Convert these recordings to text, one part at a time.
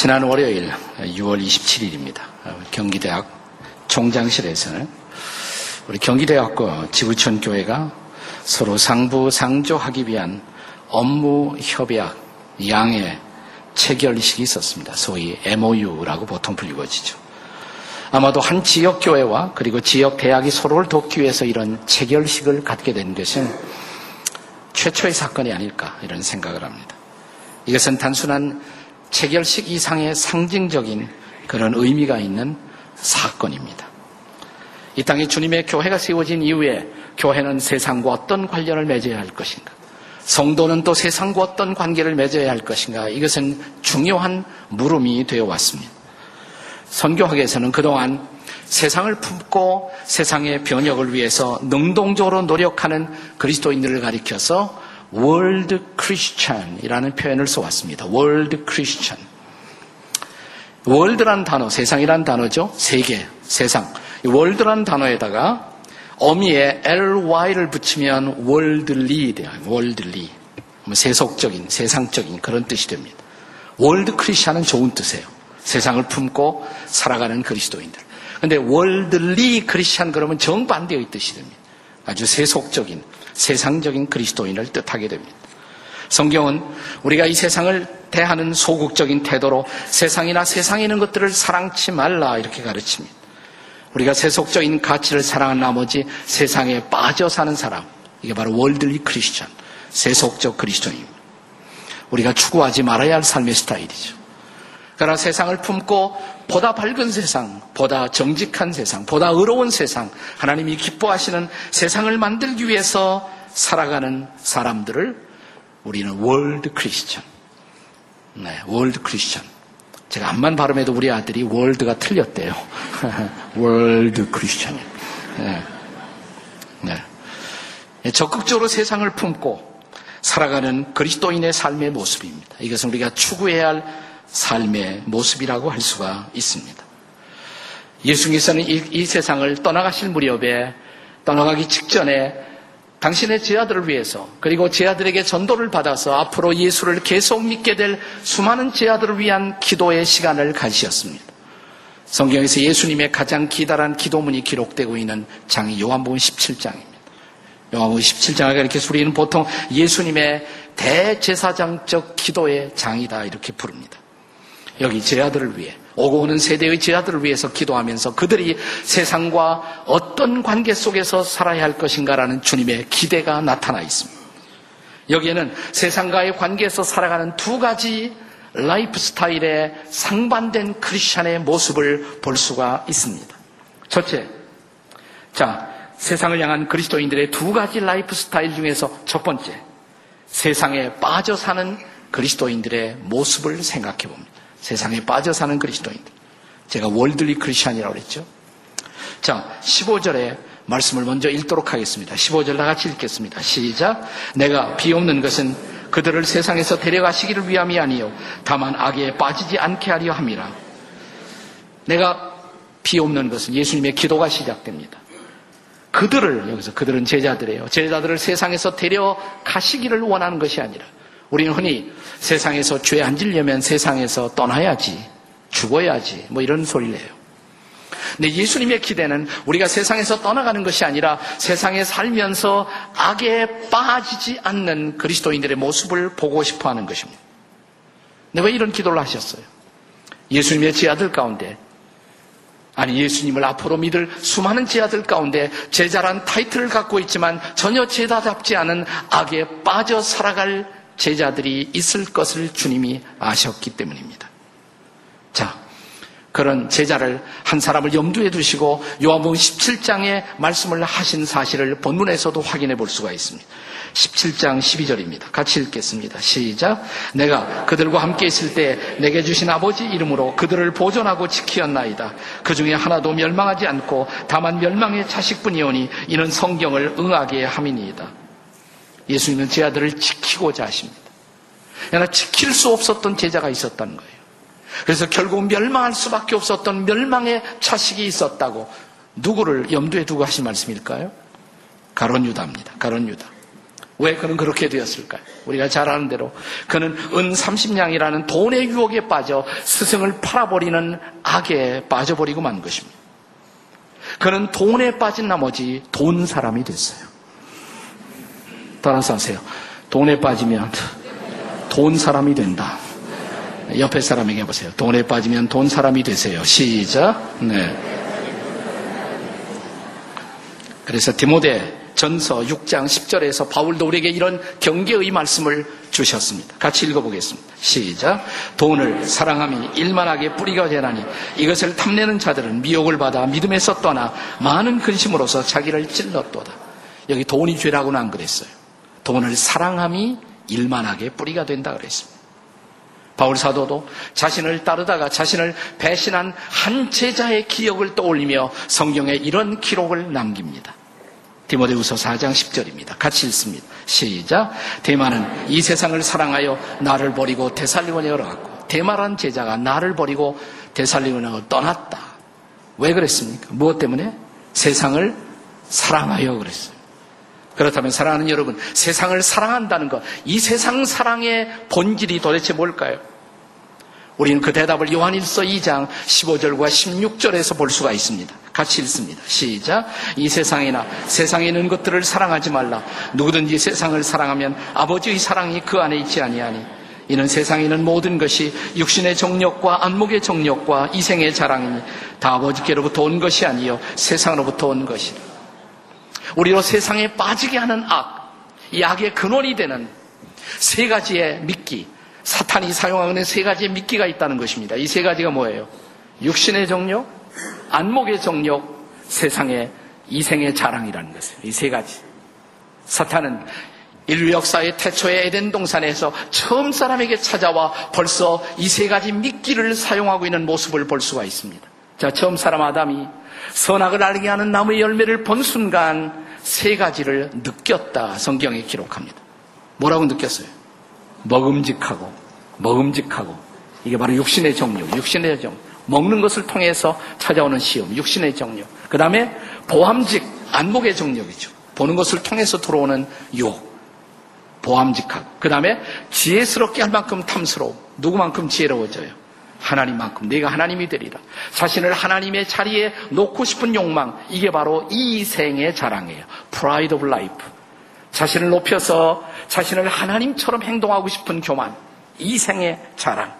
지난 월요일 6월 27일입니다. 경기대학 총장실에서는 우리 경기대학과 지구촌 교회가 서로 상부 상조하기 위한 업무 협약 양의 체결식이 있었습니다. 소위 MOU라고 보통 불리워지죠. 아마도 한 지역 교회와 그리고 지역 대학이 서로를 돕기 위해서 이런 체결식을 갖게 된 것은 최초의 사건이 아닐까 이런 생각을 합니다. 이것은 단순한 체결식 이상의 상징적인 그런 의미가 있는 사건입니다. 이 땅에 주님의 교회가 세워진 이후에 교회는 세상과 어떤 관련을 맺어야 할 것인가? 성도는 또 세상과 어떤 관계를 맺어야 할 것인가? 이것은 중요한 물음이 되어 왔습니다. 선교학에서는 그동안 세상을 품고 세상의 변혁을 위해서 능동적으로 노력하는 그리스도인들을 가리켜서 World Christian이라는 표현을 써왔습니다. World Christian. World란 단어, 세상이란 단어죠. 세계, 세상. World란 단어에다가 어미에 ly를 붙이면 worldly 돼요. Worldly. 뭐 세속적인, 세상적인 그런 뜻이 됩니다. World Christian은 좋은 뜻이에요. 세상을 품고 살아가는 그리스도인들. 근데 월드리 크리스천 그러면 정반대의 뜻이 됩니다. 아주 세속적인, 세상적인 그리스도인을 뜻하게 됩니다. 성경은 우리가 이 세상을 대하는 소극적인 태도로 세상이나 세상에 있는 것들을 사랑치 말라 이렇게 가르칩니다. 우리가 세속적인 가치를 사랑한 나머지 세상에 빠져 사는 사람, 이게 바로 월들리 크리스천, 세속적 그리스도입니다. 우리가 추구하지 말아야 할 삶의 스타일이죠. 그러나 세상을 품고 보다 밝은 세상, 보다 정직한 세상, 보다 의로운 세상, 하나님이 기뻐하시는 세상을 만들기 위해서 살아가는 사람들을 우리는 World Christian. 네, World Christian. 제가 암만 발음해도 우리 아들이 world가 틀렸대요. World Christian. 네. 네. 적극적으로 세상을 품고 살아가는 그리스도인의 삶의 모습입니다. 이것은 우리가 추구해야 할 삶의 모습이라고 할 수가 있습니다. 예수님께서는 이, 이 세상을 떠나가실 무렵에 떠나가기 직전에 당신의 제아들을 위해서 그리고 제아들에게 전도를 받아서 앞으로 예수를 계속 믿게 될 수많은 제아들을 위한 기도의 시간을 가지셨습니다. 성경에서 예수님의 가장 기다란 기도문이 기록되고 있는 장이 요한복음 17장입니다. 요한복음 17장을 이렇게 우리는 보통 예수님의 대제사장적 기도의 장이다 이렇게 부릅니다. 여기 제 아들을 위해 오고 오는 세대의 제 아들을 위해서 기도하면서 그들이 세상과 어떤 관계 속에서 살아야 할 것인가라는 주님의 기대가 나타나 있습니다. 여기에는 세상과의 관계에서 살아가는 두 가지 라이프 스타일의 상반된 크리스찬의 모습을 볼 수가 있습니다. 첫째, 자, 세상을 향한 그리스도인들의 두 가지 라이프 스타일 중에서 첫 번째, 세상에 빠져 사는 그리스도인들의 모습을 생각해 봅니다. 세상에 빠져 사는 그리스도인들. 제가 worldly Christian이라고 그랬죠. 자, 15절에 말씀을 먼저 읽도록 하겠습니다. 15절 다 같이 읽겠습니다. 시작. 내가 비옵는 것은 그들을 세상에서 데려가시기를 위함이 아니요 다만 악에 빠지지 않게 하려 함이라. 내가 비 없는 것은 예수님의 기도가 시작됩니다. 그들을 여기서 그들은 제자들이에요. 제자들을 세상에서 데려가시기를 원하는 것이 아니라 우리는 흔히 세상에서 죄 안 지려면 세상에서 떠나야지, 죽어야지, 뭐 이런 소리를 해요. 근데 예수님의 기대는 우리가 세상에서 떠나가는 것이 아니라 세상에 살면서 악에 빠지지 않는 그리스도인들의 모습을 보고 싶어 하는 것입니다. 근데 왜 이런 기도를 하셨어요? 예수님의 제아들 가운데 아니 예수님을 앞으로 믿을 수많은 제자들 가운데 제자란 타이틀을 갖고 있지만 전혀 제자답지 않은 악에 빠져 살아갈 제자들이 있을 것을 주님이 아셨기 때문입니다. 자, 그런 제자를 한 사람을 염두에 두시고 요한복음 17장에 말씀을 하신 사실을 본문에서도 확인해 볼 수가 있습니다. 17장 12절입니다. 같이 읽겠습니다. 시작. 내가 그들과 함께 있을 때 내게 주신 아버지 이름으로 그들을 보존하고 지키었나이다. 그 중에 하나도 멸망하지 않고 다만 멸망의 자식뿐이오니 이는 성경을 응하게 함이니이다. 예수님은 제 아들을 지키고자 하십니다. 그러나 지킬 수 없었던 제자가 있었다는 거예요. 그래서 결국 멸망할 수밖에 없었던 멸망의 자식이 있었다고 누구를 염두에 두고 하신 말씀일까요? 가론 유다입니다. 가론 유다. 왜 그는 그렇게 되었을까요? 우리가 잘 아는 대로 그는 은 30냥이라는 돈의 유혹에 빠져 스승을 팔아버리는 악에 빠져버리고 만 것입니다. 그는 돈에 빠진 나머지 돈 사람이 됐어요. 따라서 하세요. 돈에 빠지면 돈 사람이 된다. 옆에 사람에게 보세요. 돈에 빠지면 돈 사람이 되세요. 시작. 네. 그래서 디모데 전서 6장 10절에서 바울도 우리에게 이런 경계의 말씀을 주셨습니다. 같이 읽어보겠습니다. 시작. 돈을 사랑함이 일만하게 뿌리가 되나니 이것을 탐내는 자들은 미혹을 받아 믿음에서 떠나 많은 근심으로서 자기를 찔렀도다. 여기 돈이 죄라고는 안 그랬어요. 돈을 사랑함이 일만하게 뿌리가 된다 그랬습니다. 바울 사도도 자신을 따르다가 자신을 배신한 한 제자의 기억을 떠올리며 성경에 이런 기록을 남깁니다. 디모데후서 4장 10절입니다. 같이 읽습니다. 시작. 대마는 이 세상을 사랑하여 나를 버리고 데살리원에 갔고 대마란 제자가 나를 버리고 데살리원에 떠났다. 왜 그랬습니까? 무엇 때문에? 세상을 사랑하여 그랬어요. 그렇다면 사랑하는 여러분, 세상을 사랑한다는 것, 이 세상 사랑의 본질이 도대체 뭘까요? 우리는 그 대답을 요한일서 2장 15절과 16절에서 볼 수가 있습니다. 같이 읽습니다. 시작. 이 세상이나 세상에 있는 것들을 사랑하지 말라. 누구든지 세상을 사랑하면 아버지의 사랑이 그 안에 있지 아니하니. 이는 세상에 있는 모든 것이 육신의 정력과 안목의 정력과 이생의 자랑이니 다 아버지께로부터 온 것이 아니요 세상으로부터 온 것이라. 우리로 세상에 빠지게 하는 악, 이 악의 근원이 되는 세 가지의 미끼, 사탄이 사용하는 세 가지의 미끼가 있다는 것입니다. 이 세 가지가 뭐예요? 육신의 정력, 안목의 정력, 세상의 이생의 자랑이라는 것이에요. 이 세 가지. 사탄은 인류 역사의 태초의 에덴 동산에서 처음 사람에게 찾아와 벌써 이 세 가지 미끼를 사용하고 있는 모습을 볼 수가 있습니다. 자, 처음 사람 아담이 선악을 알게 하는 나무의 열매를 본 순간 세 가지를 느꼈다. 성경에 기록합니다. 뭐라고 느꼈어요? 먹음직하고, 먹음직하고. 이게 바로 육신의 정력, 육신의 정력. 먹는 것을 통해서 찾아오는 시험, 육신의 정력. 그 다음에 보함직, 안목의 정력이죠. 보는 것을 통해서 들어오는 유혹. 보함직하고. 그 다음에 지혜스럽게 할 만큼 탐스러워. 누구만큼 지혜로워져요? 하나님만큼. 내가 하나님이 되리라. 자신을 하나님의 자리에 놓고 싶은 욕망. 이게 바로 이 생의 자랑이에요. Pride of life. 자신을 높여서 자신을 하나님처럼 행동하고 싶은 교만. 이 생의 자랑.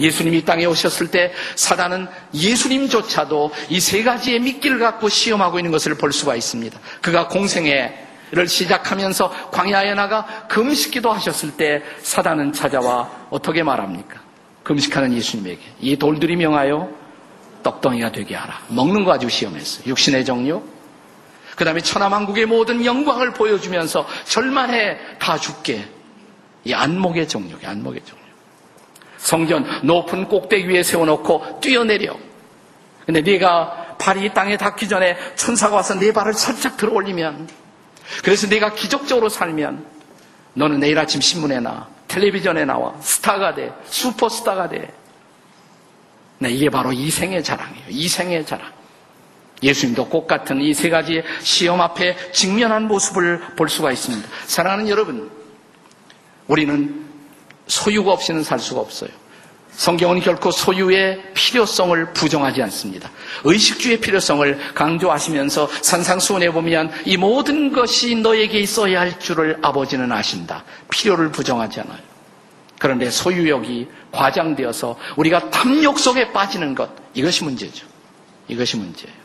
예수님이 땅에 오셨을 때 사단은 예수님조차도 이 세 가지의 미끼를 갖고 시험하고 있는 것을 볼 수가 있습니다. 그가 공생애를 시작하면서 광야에 나가 금식기도 하셨을 때 사단은 찾아와 어떻게 말합니까? 금식하는 예수님에게 이 돌들이 명하여 떡덩이가 되게 하라. 먹는 거 가지고 시험했어요. 육신의 정욕. 그 다음에 천하만국의 모든 영광을 보여주면서 절만해 다 죽게. 이 안목의 정욕이 안목의 정욕. 성전 높은 꼭대기 위에 세워놓고 뛰어내려. 근데 네가 발이 땅에 닿기 전에 천사가 와서 네 발을 살짝 들어 올리면 그래서 네가 기적적으로 살면 너는 내일 아침 신문에 나 텔레비전에 나와 스타가 돼 슈퍼스타가 돼. 네, 이게 바로 이 생의 자랑이에요. 이 생의 자랑. 예수님도 꼭 같은 이 세 가지 시험 앞에 직면한 모습을 볼 수가 있습니다. 사랑하는 여러분, 우리는 소유가 없이는 살 수가 없어요. 성경은 결코 소유의 필요성을 부정하지 않습니다. 의식주의 필요성을 강조하시면서 산상수훈에 보면 이 모든 것이 너에게 있어야 할 줄을 아버지는 아신다. 필요를 부정하지 않아요. 그런데 소유욕이 과장되어서 우리가 탐욕 속에 빠지는 것, 이것이 문제죠. 이것이 문제예요.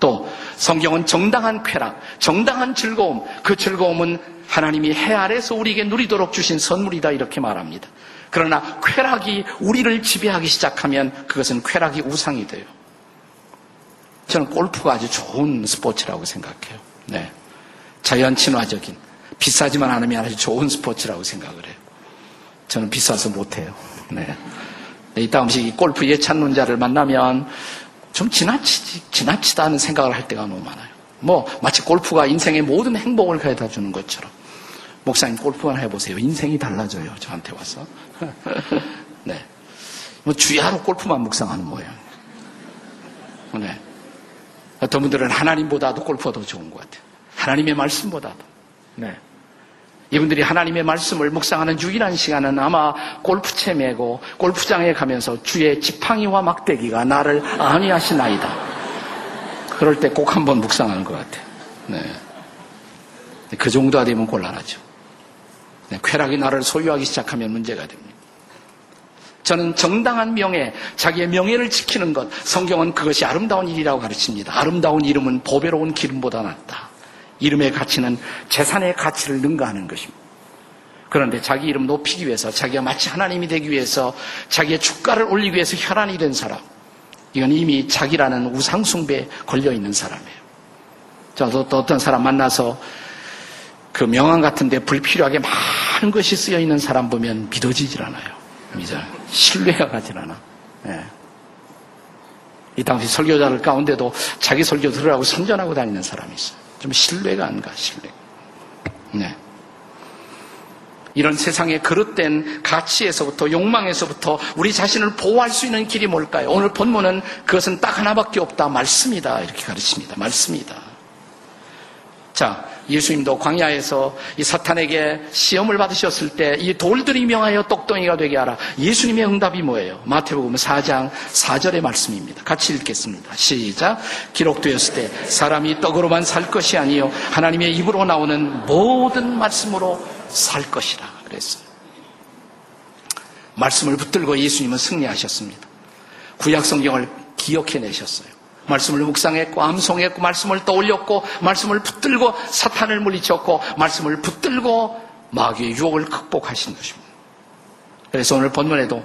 또 성경은 정당한 쾌락, 정당한 즐거움, 그 즐거움은 하나님이 해 아래서 우리에게 누리도록 주신 선물이다 이렇게 말합니다. 그러나 쾌락이 우리를 지배하기 시작하면 그것은 쾌락이 우상이 돼요. 저는 골프가 아주 좋은 스포츠라고 생각해요. 네. 자연 친화적인, 비싸지만 않으면 아주 좋은 스포츠라고 생각을 해요. 저는 비싸서 못해요. 네. 네 이따 음식 골프 예찬론자를 만나면 좀 지나치, 지나치다 는 생각을 할 때가 너무 많아요. 뭐, 마치 골프가 인생의 모든 행복을 가져다 주는 것처럼. 목사님 골프만 해보세요. 인생이 달라져요. 저한테 와서. 네. 뭐 주야로 골프만 묵상하는 모양. 네. 어떤 분들은 하나님보다도 골프가 더 좋은 것 같아요. 하나님의 말씀보다도. 네. 이분들이 하나님의 말씀을 묵상하는 유일한 시간은 아마 골프채 메고 골프장에 가면서 주의 지팡이와 막대기가 나를 안위하시나이다. 그럴 때 꼭 한번 묵상하는 것 같아요. 네. 그 정도가 되면 곤란하죠. 네, 쾌락이 나를 소유하기 시작하면 문제가 됩니다. 저는 정당한 명예, 자기의 명예를 지키는 것, 성경은 그것이 아름다운 일이라고 가르칩니다. 아름다운 이름은 보배로운 기름보다 낫다. 이름의 가치는 재산의 가치를 능가하는 것입니다. 그런데 자기 이름 높이기 위해서, 자기가 마치 하나님이 되기 위해서, 자기의 주가를 올리기 위해서 혈안이 된 사람, 이건 이미 자기라는 우상숭배에 걸려 있는 사람이에요. 저도 또 어떤 사람 만나서 그 명함 같은데 불필요하게 많은 것이 쓰여 있는 사람 보면 믿어지질 않아요. 믿어. 신뢰가 가질 않아. 네. 이 당시 설교자들 가운데도 자기 설교 들으라고 선전하고 다니는 사람이 있어요. 좀 신뢰가 안 가, 신뢰. 네. 이런 세상의 그릇된 가치에서부터 욕망에서부터 우리 자신을 보호할 수 있는 길이 뭘까요? 오늘 본문은 그것은 딱 하나밖에 없다. 말씀이다. 이렇게 가르칩니다. 말씀이다. 자, 예수님도 광야에서 이 사탄에게 시험을 받으셨을 때 이 돌들이 명하여 똑덩이가 되게 하라. 예수님의 응답이 뭐예요? 마태복음 4장 4절의 말씀입니다. 같이 읽겠습니다. 시작. 기록되었을 때 사람이 떡으로만 살 것이 아니요 하나님의 입으로 나오는 모든 말씀으로 살 것이라 그랬어요. 말씀을 붙들고 예수님은 승리하셨습니다. 구약 성경을 기억해내셨어요. 말씀을 묵상했고 암송했고 말씀을 떠올렸고 말씀을 붙들고 사탄을 물리쳤고 말씀을 붙들고 마귀의 유혹을 극복하신 것입니다. 그래서 오늘 본문에도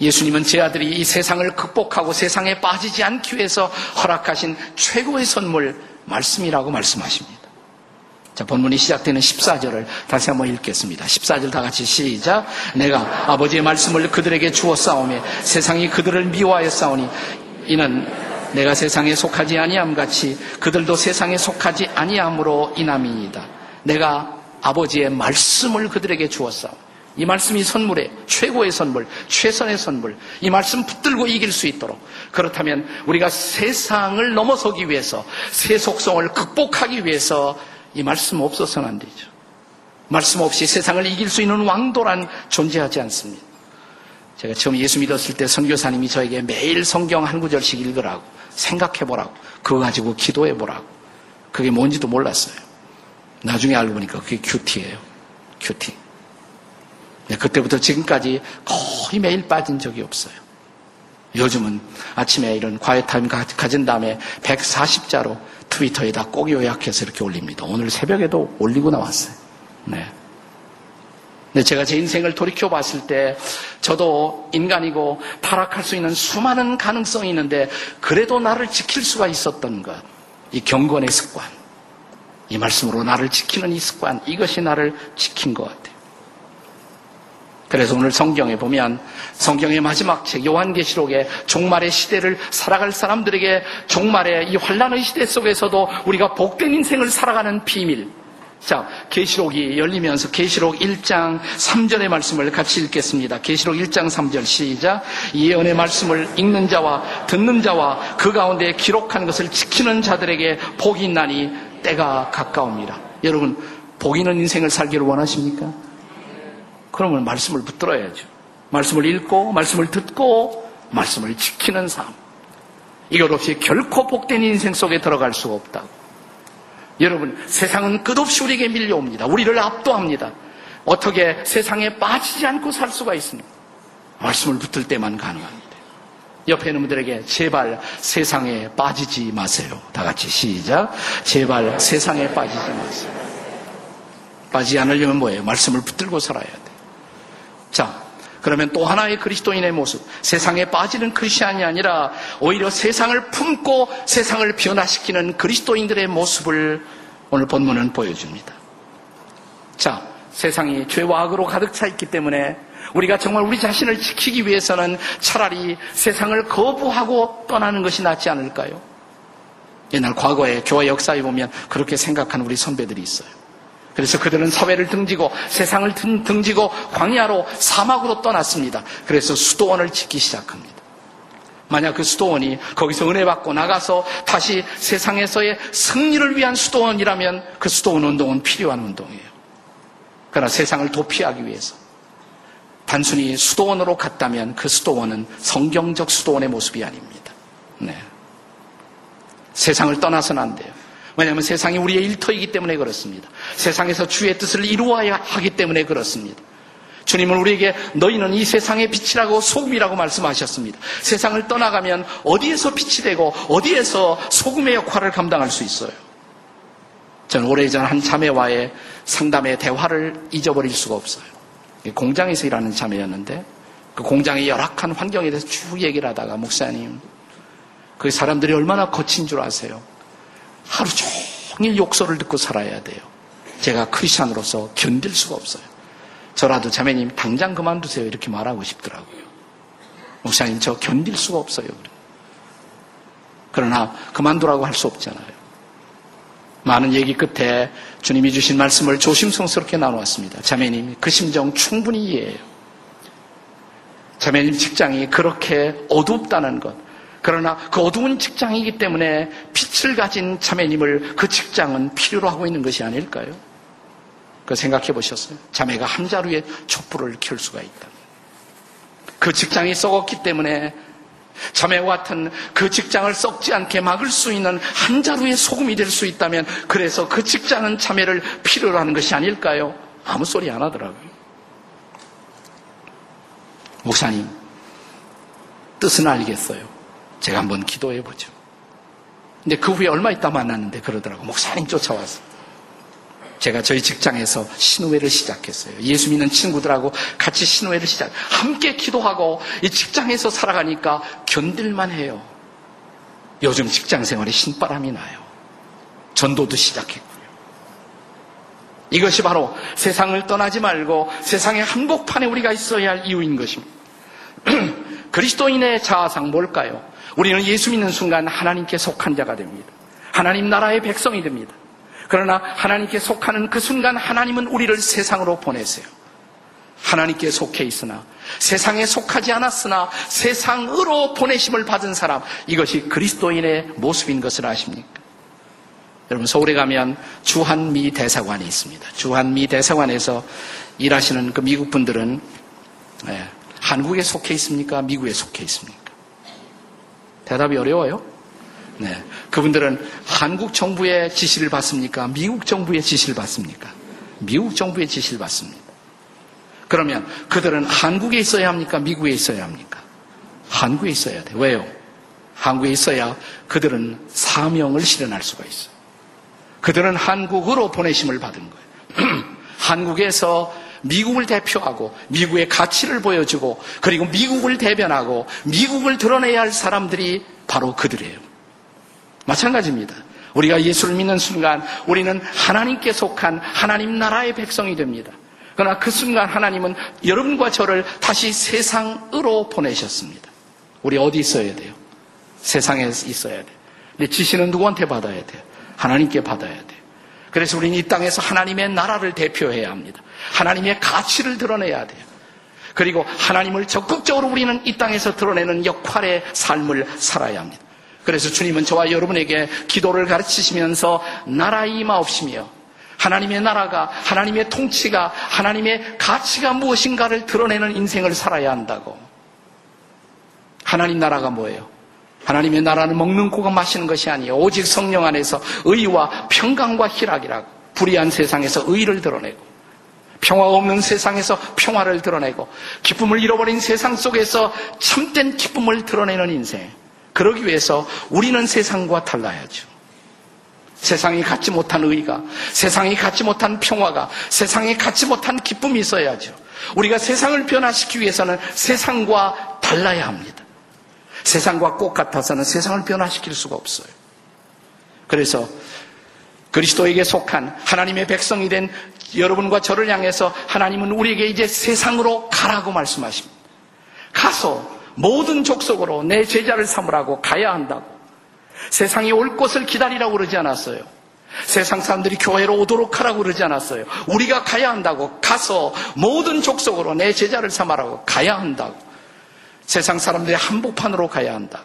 예수님은 제 아들이 이 세상을 극복하고 세상에 빠지지 않기 위해서 허락하신 최고의 선물 말씀이라고 말씀하십니다. 자, 본문이 시작되는 14절을 다시 한번 읽겠습니다. 14절 다 같이 시작. 내가 아버지의 말씀을 그들에게 주어 싸우며 세상이 그들을 미워하여 싸우니 이는 내가 세상에 속하지 아니함 같이 그들도 세상에 속하지 아니함으로 인함이니다. 내가 아버지의 말씀을 그들에게 주었어. 이 말씀이 선물에 최고의 선물, 최선의 선물. 이 말씀 붙들고 이길 수 있도록. 그렇다면 우리가 세상을 넘어서기 위해서, 새 속성을 극복하기 위해서 이 말씀 없어서는 안 되죠. 말씀 없이 세상을 이길 수 있는 왕도란 존재하지 않습니다. 제가 처음 예수 믿었을 때 선교사님이 저에게 매일 성경 한 구절씩 읽으라고 생각해보라고 그거 가지고 기도해보라고 그게 뭔지도 몰랐어요. 나중에 알고 보니까 그게 QT예요. QT. 네, 그때부터 지금까지 거의 매일 빠진 적이 없어요. 요즘은 아침에 이런 quiet time 가진 다음에 140자로 트위터에다 꼭 요약해서 이렇게 올립니다. 오늘 새벽에도 올리고 나왔어요. 네. 근데 제가 제 인생을 돌이켜 봤을 때 저도 인간이고 타락할 수 있는 수많은 가능성이 있는데 그래도 나를 지킬 수가 있었던 것. 이 경건의 습관. 이 말씀으로 나를 지키는 이 습관. 이것이 나를 지킨 것 같아요. 그래서 오늘 성경에 보면 성경의 마지막 책 요한계시록에 종말의 시대를 살아갈 사람들에게 종말의 이 환란의 시대 속에서도 우리가 복된 인생을 살아가는 비밀 자, 계시록이 열리면서 계시록 1장 3절의 말씀을 같이 읽겠습니다. 계시록 1장 3절 시작. 예언의 말씀을 읽는 자와 듣는 자와 그 가운데 기록한 것을 지키는 자들에게 복이 있나니 때가 가까웁니다. 여러분, 복 있는 인생을 살기를 원하십니까? 그러면 말씀을 붙들어야죠. 말씀을 읽고, 말씀을 듣고, 말씀을 지키는 삶. 이것 없이 결코 복된 인생 속에 들어갈 수가 없다고. 여러분, 세상은 끝없이 우리에게 밀려옵니다. 우리를 압도합니다. 어떻게 세상에 빠지지 않고 살 수가 있습니까? 말씀을 붙을 때만 가능합니다. 옆에 있는 분들에게 제발 세상에 빠지지 마세요. 다 같이 시작. 제발 세상에 빠지지 마세요. 빠지지 않으려면 뭐예요? 말씀을 붙들고 살아야 돼. 자, 그러면 또 하나의 그리스도인의 모습, 세상에 빠지는 크리스천이 아니라 오히려 세상을 품고 세상을 변화시키는 그리스도인들의 모습을 오늘 본문은 보여줍니다. 자, 세상이 죄와 악으로 가득 차 있기 때문에 우리가 정말 우리 자신을 지키기 위해서는 차라리 세상을 거부하고 떠나는 것이 낫지 않을까요? 옛날 과거의 교회 역사에 보면 그렇게 생각하는 우리 선배들이 있어요. 그래서 그들은 사회를 등지고 세상을 등지고 광야로 사막으로 떠났습니다. 그래서 수도원을 짓기 시작합니다. 만약 그 수도원이 거기서 은혜 받고 나가서 다시 세상에서의 승리를 위한 수도원이라면 그 수도원 운동은 필요한 운동이에요. 그러나 세상을 도피하기 위해서 단순히 수도원으로 갔다면 그 수도원은 성경적 수도원의 모습이 아닙니다. 네. 세상을 떠나서는 안 돼요. 왜냐하면 세상이 우리의 일터이기 때문에 그렇습니다. 세상에서 주의 뜻을 이루어야 하기 때문에 그렇습니다. 주님은 우리에게 너희는 이 세상의 빛이라고 소금이라고 말씀하셨습니다. 세상을 떠나가면 어디에서 빛이 되고 어디에서 소금의 역할을 감당할 수 있어요. 저는 오래전 한 자매와의 상담의 대화를 잊어버릴 수가 없어요. 공장에서 일하는 자매였는데 그 공장의 열악한 환경에 대해서 쭉 얘기를 하다가 목사님 그 사람들이 얼마나 거친 줄 아세요? 하루 종일 욕설을 듣고 살아야 돼요. 제가 크리스천으로서 견딜 수가 없어요. 저라도 자매님 당장 그만두세요 이렇게 말하고 싶더라고요. 목사님 저 견딜 수가 없어요. 그러나 그만두라고 할 수 없잖아요. 많은 얘기 끝에 주님이 주신 말씀을 조심성스럽게 나누었습니다. 자매님 그 심정 충분히 이해해요. 자매님 직장이 그렇게 어둡다는 것. 그러나 그 어두운 직장이기 때문에 빛을 가진 자매님을 그 직장은 필요로 하고 있는 것이 아닐까요? 그 생각해 보셨어요? 자매가 한 자루에 촛불을 켤 수가 있다. 그 직장이 썩었기 때문에 자매와 같은 그 직장을 썩지 않게 막을 수 있는 한 자루의 소금이 될 수 있다면 그래서 그 직장은 자매를 필요로 하는 것이 아닐까요? 아무 소리 안 하더라고요. 목사님, 뜻은 알겠어요. 제가 한번 기도해 보죠. 근데 그 후에 얼마 있다 만났는데 그러더라고. 목사님 쫓아와서. 제가 저희 직장에서 신우회를 시작했어요. 예수 믿는 친구들하고 같이 신우회를 시작. 함께 기도하고 이 직장에서 살아가니까 견딜만 해요. 요즘 직장 생활에 신바람이 나요. 전도도 시작했고요. 이것이 바로 세상을 떠나지 말고 세상의 한복판에 우리가 있어야 할 이유인 것입니다. 그리스도인의 자아상 뭘까요? 우리는 예수 믿는 순간 하나님께 속한 자가 됩니다. 하나님 나라의 백성이 됩니다. 그러나 하나님께 속하는 그 순간 하나님은 우리를 세상으로 보내세요. 하나님께 속해 있으나 세상에 속하지 않았으나 세상으로 보내심을 받은 사람 이것이 그리스도인의 모습인 것을 아십니까? 여러분 서울에 가면 주한미 대사관이 있습니다. 주한미 대사관에서 일하시는 그 미국 분들은 네, 한국에 속해 있습니까? 미국에 속해 있습니까? 대답이 어려워요. 네. 그분들은 한국 정부의 지시를 받습니까? 미국 정부의 지시를 받습니까? 미국 정부의 지시를 받습니다. 그러면 그들은 한국에 있어야 합니까? 미국에 있어야 합니까? 한국에 있어야 돼. 왜요? 한국에 있어야 그들은 사명을 실현할 수가 있어요. 그들은 한국으로 보내심을 받은 거예요. 한국에서 미국을 대표하고 미국의 가치를 보여주고 그리고 미국을 대변하고 미국을 드러내야 할 사람들이 바로 그들이에요. 마찬가지입니다. 우리가 예수를 믿는 순간 우리는 하나님께 속한 하나님 나라의 백성이 됩니다. 그러나 그 순간 하나님은 여러분과 저를 다시 세상으로 보내셨습니다. 우리 어디 있어야 돼요? 세상에 있어야 돼요. 근데 지시는 누구한테 받아야 돼요? 하나님께 받아야 돼요. 그래서 우리는 이 땅에서 하나님의 나라를 대표해야 합니다. 하나님의 가치를 드러내야 돼요. 그리고 하나님을 적극적으로 우리는 이 땅에서 드러내는 역할의 삶을 살아야 합니다. 그래서 주님은 저와 여러분에게 기도를 가르치시면서 나라 임하옵시며 하나님의 나라가 하나님의 통치가 하나님의 가치가 무엇인가를 드러내는 인생을 살아야 한다고. 하나님 나라가 뭐예요? 하나님의 나라는 먹는 고가 마시는 것이 아니에요. 오직 성령 안에서 의와 평강과 희락이라고. 불의한 세상에서 의를 드러내고 평화가 없는 세상에서 평화를 드러내고 기쁨을 잃어버린 세상 속에서 참된 기쁨을 드러내는 인생. 그러기 위해서 우리는 세상과 달라야죠. 세상이 갖지 못한 의가, 세상이 갖지 못한 평화가, 세상이 갖지 못한 기쁨이 있어야죠. 우리가 세상을 변화시키기 위해서는 세상과 달라야 합니다. 세상과 꼭 같아서는 세상을 변화시킬 수가 없어요. 그래서 그리스도에게 속한 하나님의 백성이 된 여러분과 저를 향해서 하나님은 우리에게 이제 세상으로 가라고 말씀하십니다. 가서 모든 족속으로 내 제자를 삼으라고 가야 한다고. 세상이 올 것을 기다리라고 그러지 않았어요. 세상 사람들이 교회로 오도록 하라고 그러지 않았어요. 우리가 가야 한다고 가서 모든 족속으로 내 제자를 삼아라고 가야 한다고. 세상 사람들의 한복판으로 가야 한다.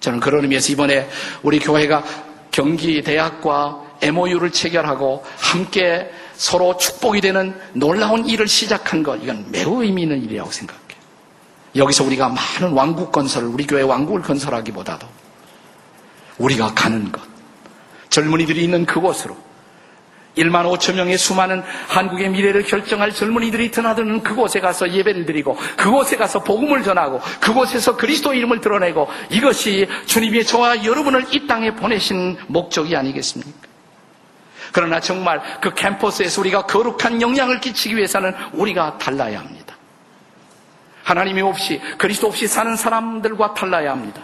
저는 그런 의미에서 이번에 우리 교회가 경기대학과 MOU를 체결하고 함께 서로 축복이 되는 놀라운 일을 시작한 것, 이건 매우 의미 있는 일이라고 생각해요. 여기서 우리가 많은 왕국 건설을, 우리 교회 왕국을 건설하기보다도 우리가 가는 것, 젊은이들이 있는 그곳으로 1만 5천 명의 수많은 한국의 미래를 결정할 젊은이들이 드나드는 그곳에 가서 예배를 드리고 그곳에 가서 복음을 전하고 그곳에서 그리스도 이름을 드러내고 이것이 주님이 저와 여러분을 이 땅에 보내신 목적이 아니겠습니까? 그러나 정말 그 캠퍼스에서 우리가 거룩한 영향을 끼치기 위해서는 우리가 달라야 합니다. 하나님이 없이 그리스도 없이 사는 사람들과 달라야 합니다.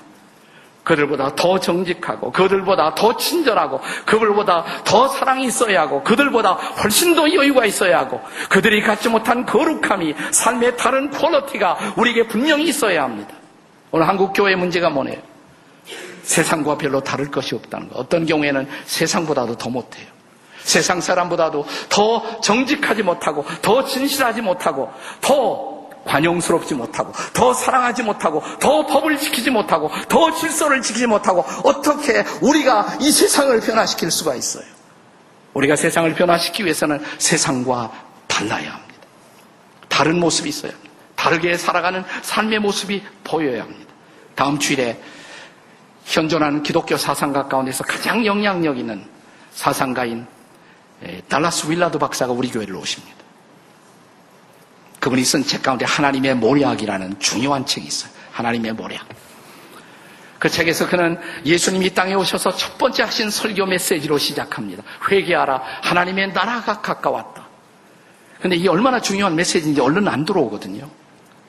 그들보다 더 정직하고 그들보다 더 친절하고 그들보다 더 사랑이 있어야 하고 그들보다 훨씬 더 여유가 있어야 하고 그들이 갖지 못한 거룩함이 삶의 다른 퀄러티가 우리에게 분명히 있어야 합니다. 오늘 한국 교회의 문제가 뭐네요? 세상과 별로 다를 것이 없다는 것. 어떤 경우에는 세상보다도 더 못해요. 세상 사람보다도 더 정직하지 못하고 더 진실하지 못하고 더 관용스럽지 못하고 더 사랑하지 못하고 더 법을 지키지 못하고 더 질서를 지키지 못하고 어떻게 우리가 이 세상을 변화시킬 수가 있어요? 우리가 세상을 변화시키기 위해서는 세상과 달라야 합니다. 다른 모습이 있어야 합니다. 다르게 살아가는 삶의 모습이 보여야 합니다. 다음 주일에 현존하는 기독교 사상가 가운데서 가장 영향력 있는 사상가인 달라스 윌라드 박사가 우리 교회를 오십니다. 그분이 쓴 책 가운데 하나님의 모략이라는 중요한 책이 있어요. 하나님의 모략. 그 책에서 그는 예수님이 땅에 오셔서 첫 번째 하신 설교 메시지로 시작합니다. 회개하라. 하나님의 나라가 가까웠다. 근데 이게 얼마나 중요한 메시지인지 얼른 안 들어오거든요.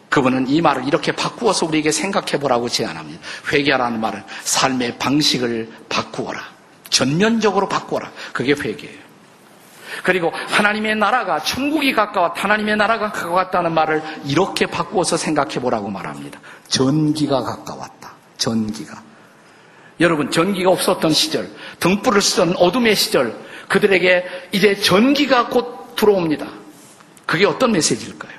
그분은 이 말을 이렇게 바꾸어서 우리에게 생각해 보라고 제안합니다. 회개하라는 말은 삶의 방식을 바꾸어라. 전면적으로 바꾸어라. 그게 회개예요. 그리고 하나님의 나라가 천국이 가까웠 하나님의 나라가 가까웠다는 말을 이렇게 바꾸어서 생각해 보라고 말합니다. 전기가 가까웠다. 전기가. 여러분 전기가 없었던 시절, 등불을 쓰던 어둠의 시절 그들에게 이제 전기가 곧 들어옵니다. 그게 어떤 메시지일까요?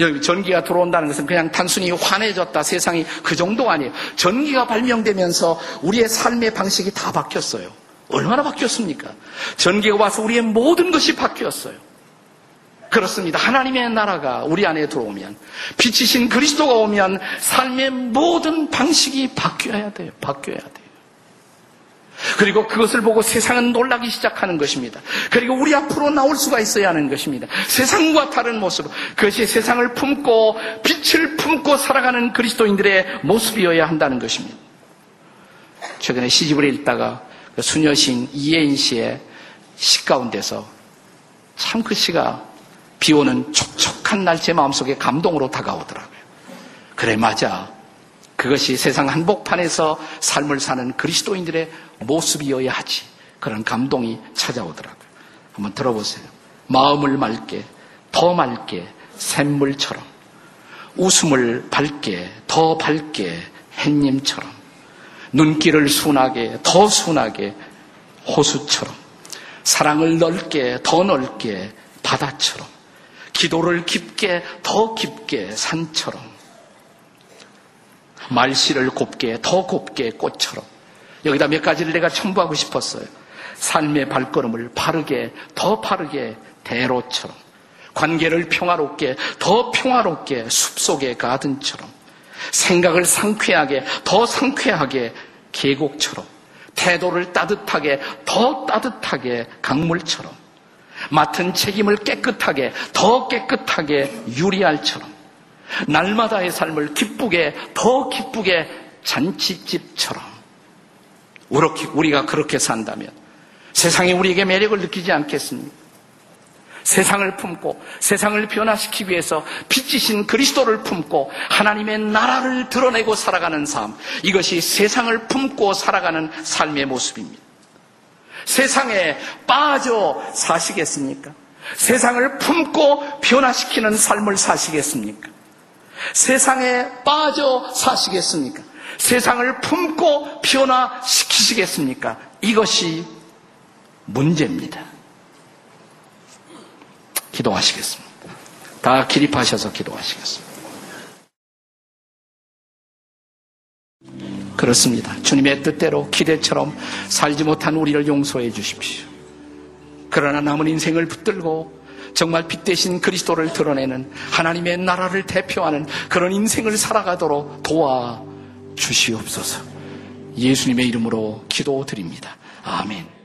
여기 전기가 들어온다는 것은 그냥 단순히 환해졌다 세상이 그 정도 아니에요. 전기가 발명되면서 우리의 삶의 방식이 다 바뀌었어요. 얼마나 바뀌었습니까? 전기가 와서 우리의 모든 것이 바뀌었어요. 그렇습니다. 하나님의 나라가 우리 안에 들어오면 빛이신 그리스도가 오면 삶의 모든 방식이 바뀌어야 돼요. 바뀌어야 돼요. 그리고 그것을 보고 세상은 놀라기 시작하는 것입니다. 그리고 우리 앞으로 나올 수가 있어야 하는 것입니다. 세상과 다른 모습, 그것이 세상을 품고 빛을 품고 살아가는 그리스도인들의 모습이어야 한다는 것입니다. 최근에 시집을 읽다가 그 수녀신 이예인 씨의 시 가운데서 참 그 시가 비 오는 촉촉한 날 제 마음속에 감동으로 다가오더라고요. 그래, 맞아. 그것이 세상 한복판에서 삶을 사는 그리스도인들의 모습이어야 하지. 그런 감동이 찾아오더라고요. 한번 들어보세요. 마음을 맑게, 더 맑게, 샘물처럼. 웃음을 밝게, 더 밝게, 햇님처럼. 눈길을 순하게, 더 순하게 호수처럼, 사랑을 넓게, 더 넓게 바다처럼, 기도를 깊게, 더 깊게 산처럼, 말씨를 곱게, 더 곱게 꽃처럼. 여기다 몇 가지를 내가 첨부하고 싶었어요. 삶의 발걸음을 바르게, 더 바르게 대로처럼. 관계를 평화롭게, 더 평화롭게 숲속의 가든처럼. 생각을 상쾌하게, 더 상쾌하게 계곡처럼, 태도를 따뜻하게, 더 따뜻하게 강물처럼, 맡은 책임을 깨끗하게, 더 깨끗하게 유리알처럼, 날마다의 삶을 기쁘게, 더 기쁘게 잔치집처럼, 우리가 그렇게 산다면 세상이 우리에게 매력을 느끼지 않겠습니까? 세상을 품고 세상을 변화시키기 위해서 빛이신 그리스도를 품고 하나님의 나라를 드러내고 살아가는 삶. 이것이 세상을 품고 살아가는 삶의 모습입니다. 세상에 빠져 사시겠습니까? 세상을 품고 변화시키는 삶을 사시겠습니까? 세상에 빠져 사시겠습니까? 세상을 품고 변화시키시겠습니까? 이것이 문제입니다. 기도하시겠습니다. 다 기립하셔서 기도하시겠습니다. 그렇습니다. 주님의 뜻대로 기대처럼 살지 못한 우리를 용서해 주십시오. 그러나 남은 인생을 붙들고 정말 빛 대신 그리스도를 드러내는 하나님의 나라를 대표하는 그런 인생을 살아가도록 도와 주시옵소서. 예수님의 이름으로 기도드립니다. 아멘.